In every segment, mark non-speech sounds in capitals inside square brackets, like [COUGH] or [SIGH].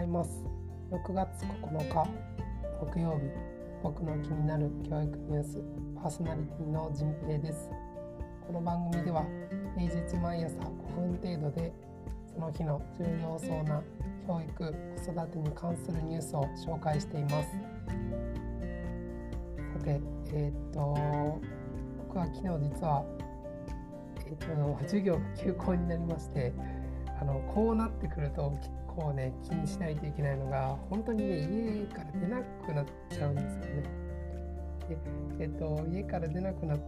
ざいます。6月9日木曜日。僕の気になる教育ニュースパーソナリティのじんぺいです。この番組では平日毎朝5分程度でその日の重要そうな教育子育てに関するニュースを紹介しています。さてえー、っと僕は昨日実はえー、っと授業が休校になりましてあのこうなってくると結構ね気にしないといけないのが本当にね家から出なくなっちゃうんですよね。でえっと家から出なくなっ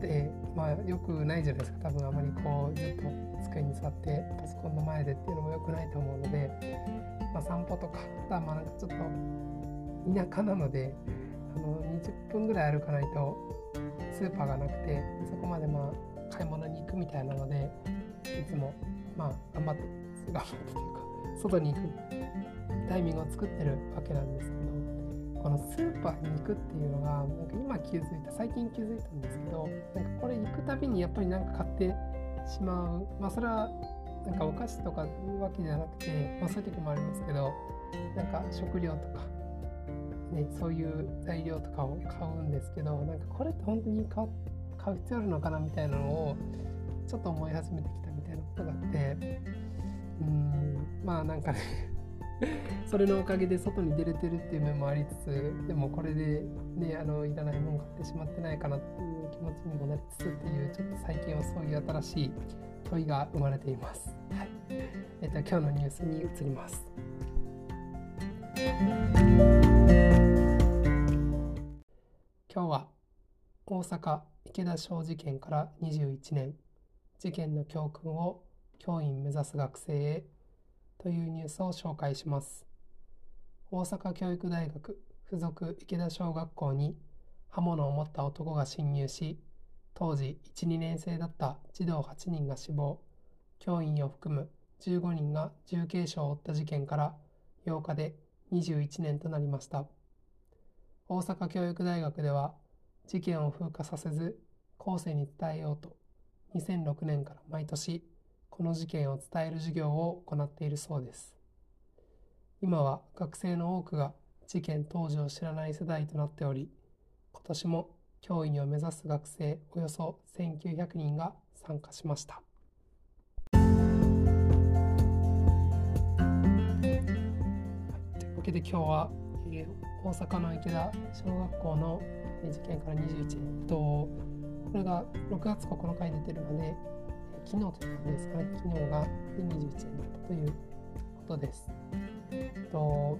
てまあよくないじゃないですか多分あまりこうずっと机に座ってパソコンの前でっていうのも良くないと思うので、まあ、散歩とかあとはまあなんかちょっと田舎なのであの20分ぐらい歩かないとスーパーがなくてそこまでまあ買い物に行くみたいなのでいつもまあ頑張って頑張ってというか外に行くタイミングを作ってるわけなんですけどこのスーパーに行くっていうのがなんか今気づいた最近気づいたんですけどなんかこれ行くたびにやっぱりなんか買ってしまうまあそれはなんかお菓子とかいうわけじゃなくて、まあ、そういう時もありますけどなんか食料とか、ね、そういう材料とかを買うんですけどなんかこれって本当に買う必要あるのかなみたいなのをちょっと思い始めてきたみたいなことがあってまあなんかね [LAUGHS] それのおかげで外に出れてるっていう面もありつつでもこれでねあのいらないもの買ってしまってないかなっていう気持ちにもなりつつっていうちょっと最近はそういう新しい問いが生まれています。はいえっと、今日のニュースに移ります。今日は大阪池田小事件から21年事件の教訓を教員目指す学生へというニュースを紹介します。大阪教育大学附属池田小学校に刃物を持った男が侵入し、当時1、2年生だった児童8人が死亡、教員を含む15人が重軽傷を負った事件から8日で21年となりました。大阪教育大学では事件を風化させず後世に伝えようと2006年から毎年この事件を伝える授業を行っているそうです。今は学生の多くが事件当時を知らない世代となっており今年も教員を目指す学生およそ1900人が参加しました。というわけで今日は、えー、大阪の池田小学校の事件から21年とこれが6月9日に出てるので昨日という感じですかね、昨日が21年だったということです。えっと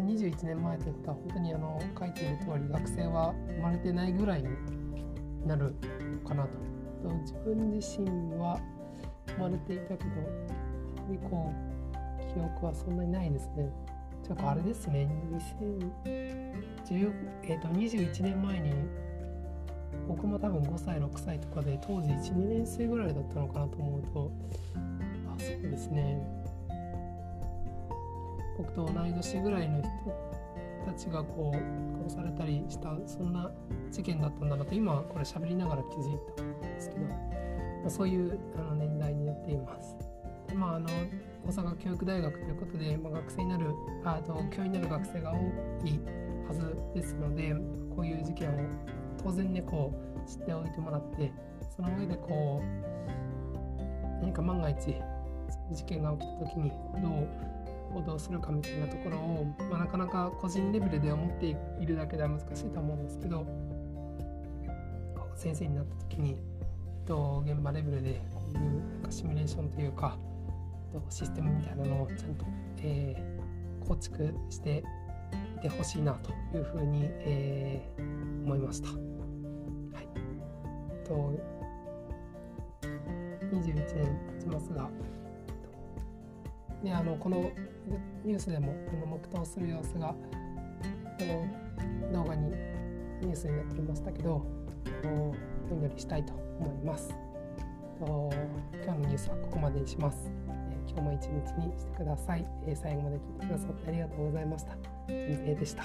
21年前ということは、本当にあの書いている通り、学生は生まれてないぐらいになるかなと。と自分自身は生まれていたけど、あまりこう、記憶はそんなにないですね。ちょっとあれですね、2010、えー、と21年前に僕も多分5歳6歳とかで当時12年生ぐらいだったのかなと思うとあそうですね僕と同い年ぐらいの人たちがこう殺されたりしたそんな事件だったんだなと今これ喋りながら気づいたんですけど、まあ、そういうあの年代になっています。でまあ、あの大阪教育大学ということで、まあ、学生になるあと教員になる学生が多いはずですのでこういう事件を当然ねこう知っておいてもらってその上でこう何か万が一事件が起きた時にどう行動するかみたいなところを、まあ、なかなか個人レベルで思っているだけでは難しいと思うんですけど先生になった時にと現場レベルでこういうなんかシミュレーションというかシステムみたいなのをちゃんと、えー、構築していてほしいなというふうに、えー、思いました。と21年経ちますが、であのこのニュースでもこの黙祷する様子がこの動画にニュースになっていましたけどお祈りしたいと思います。と今日のニュースはここまでにします。え今日も一日にしてください、え最後まで聞いてくださってありがとうございました。平でした。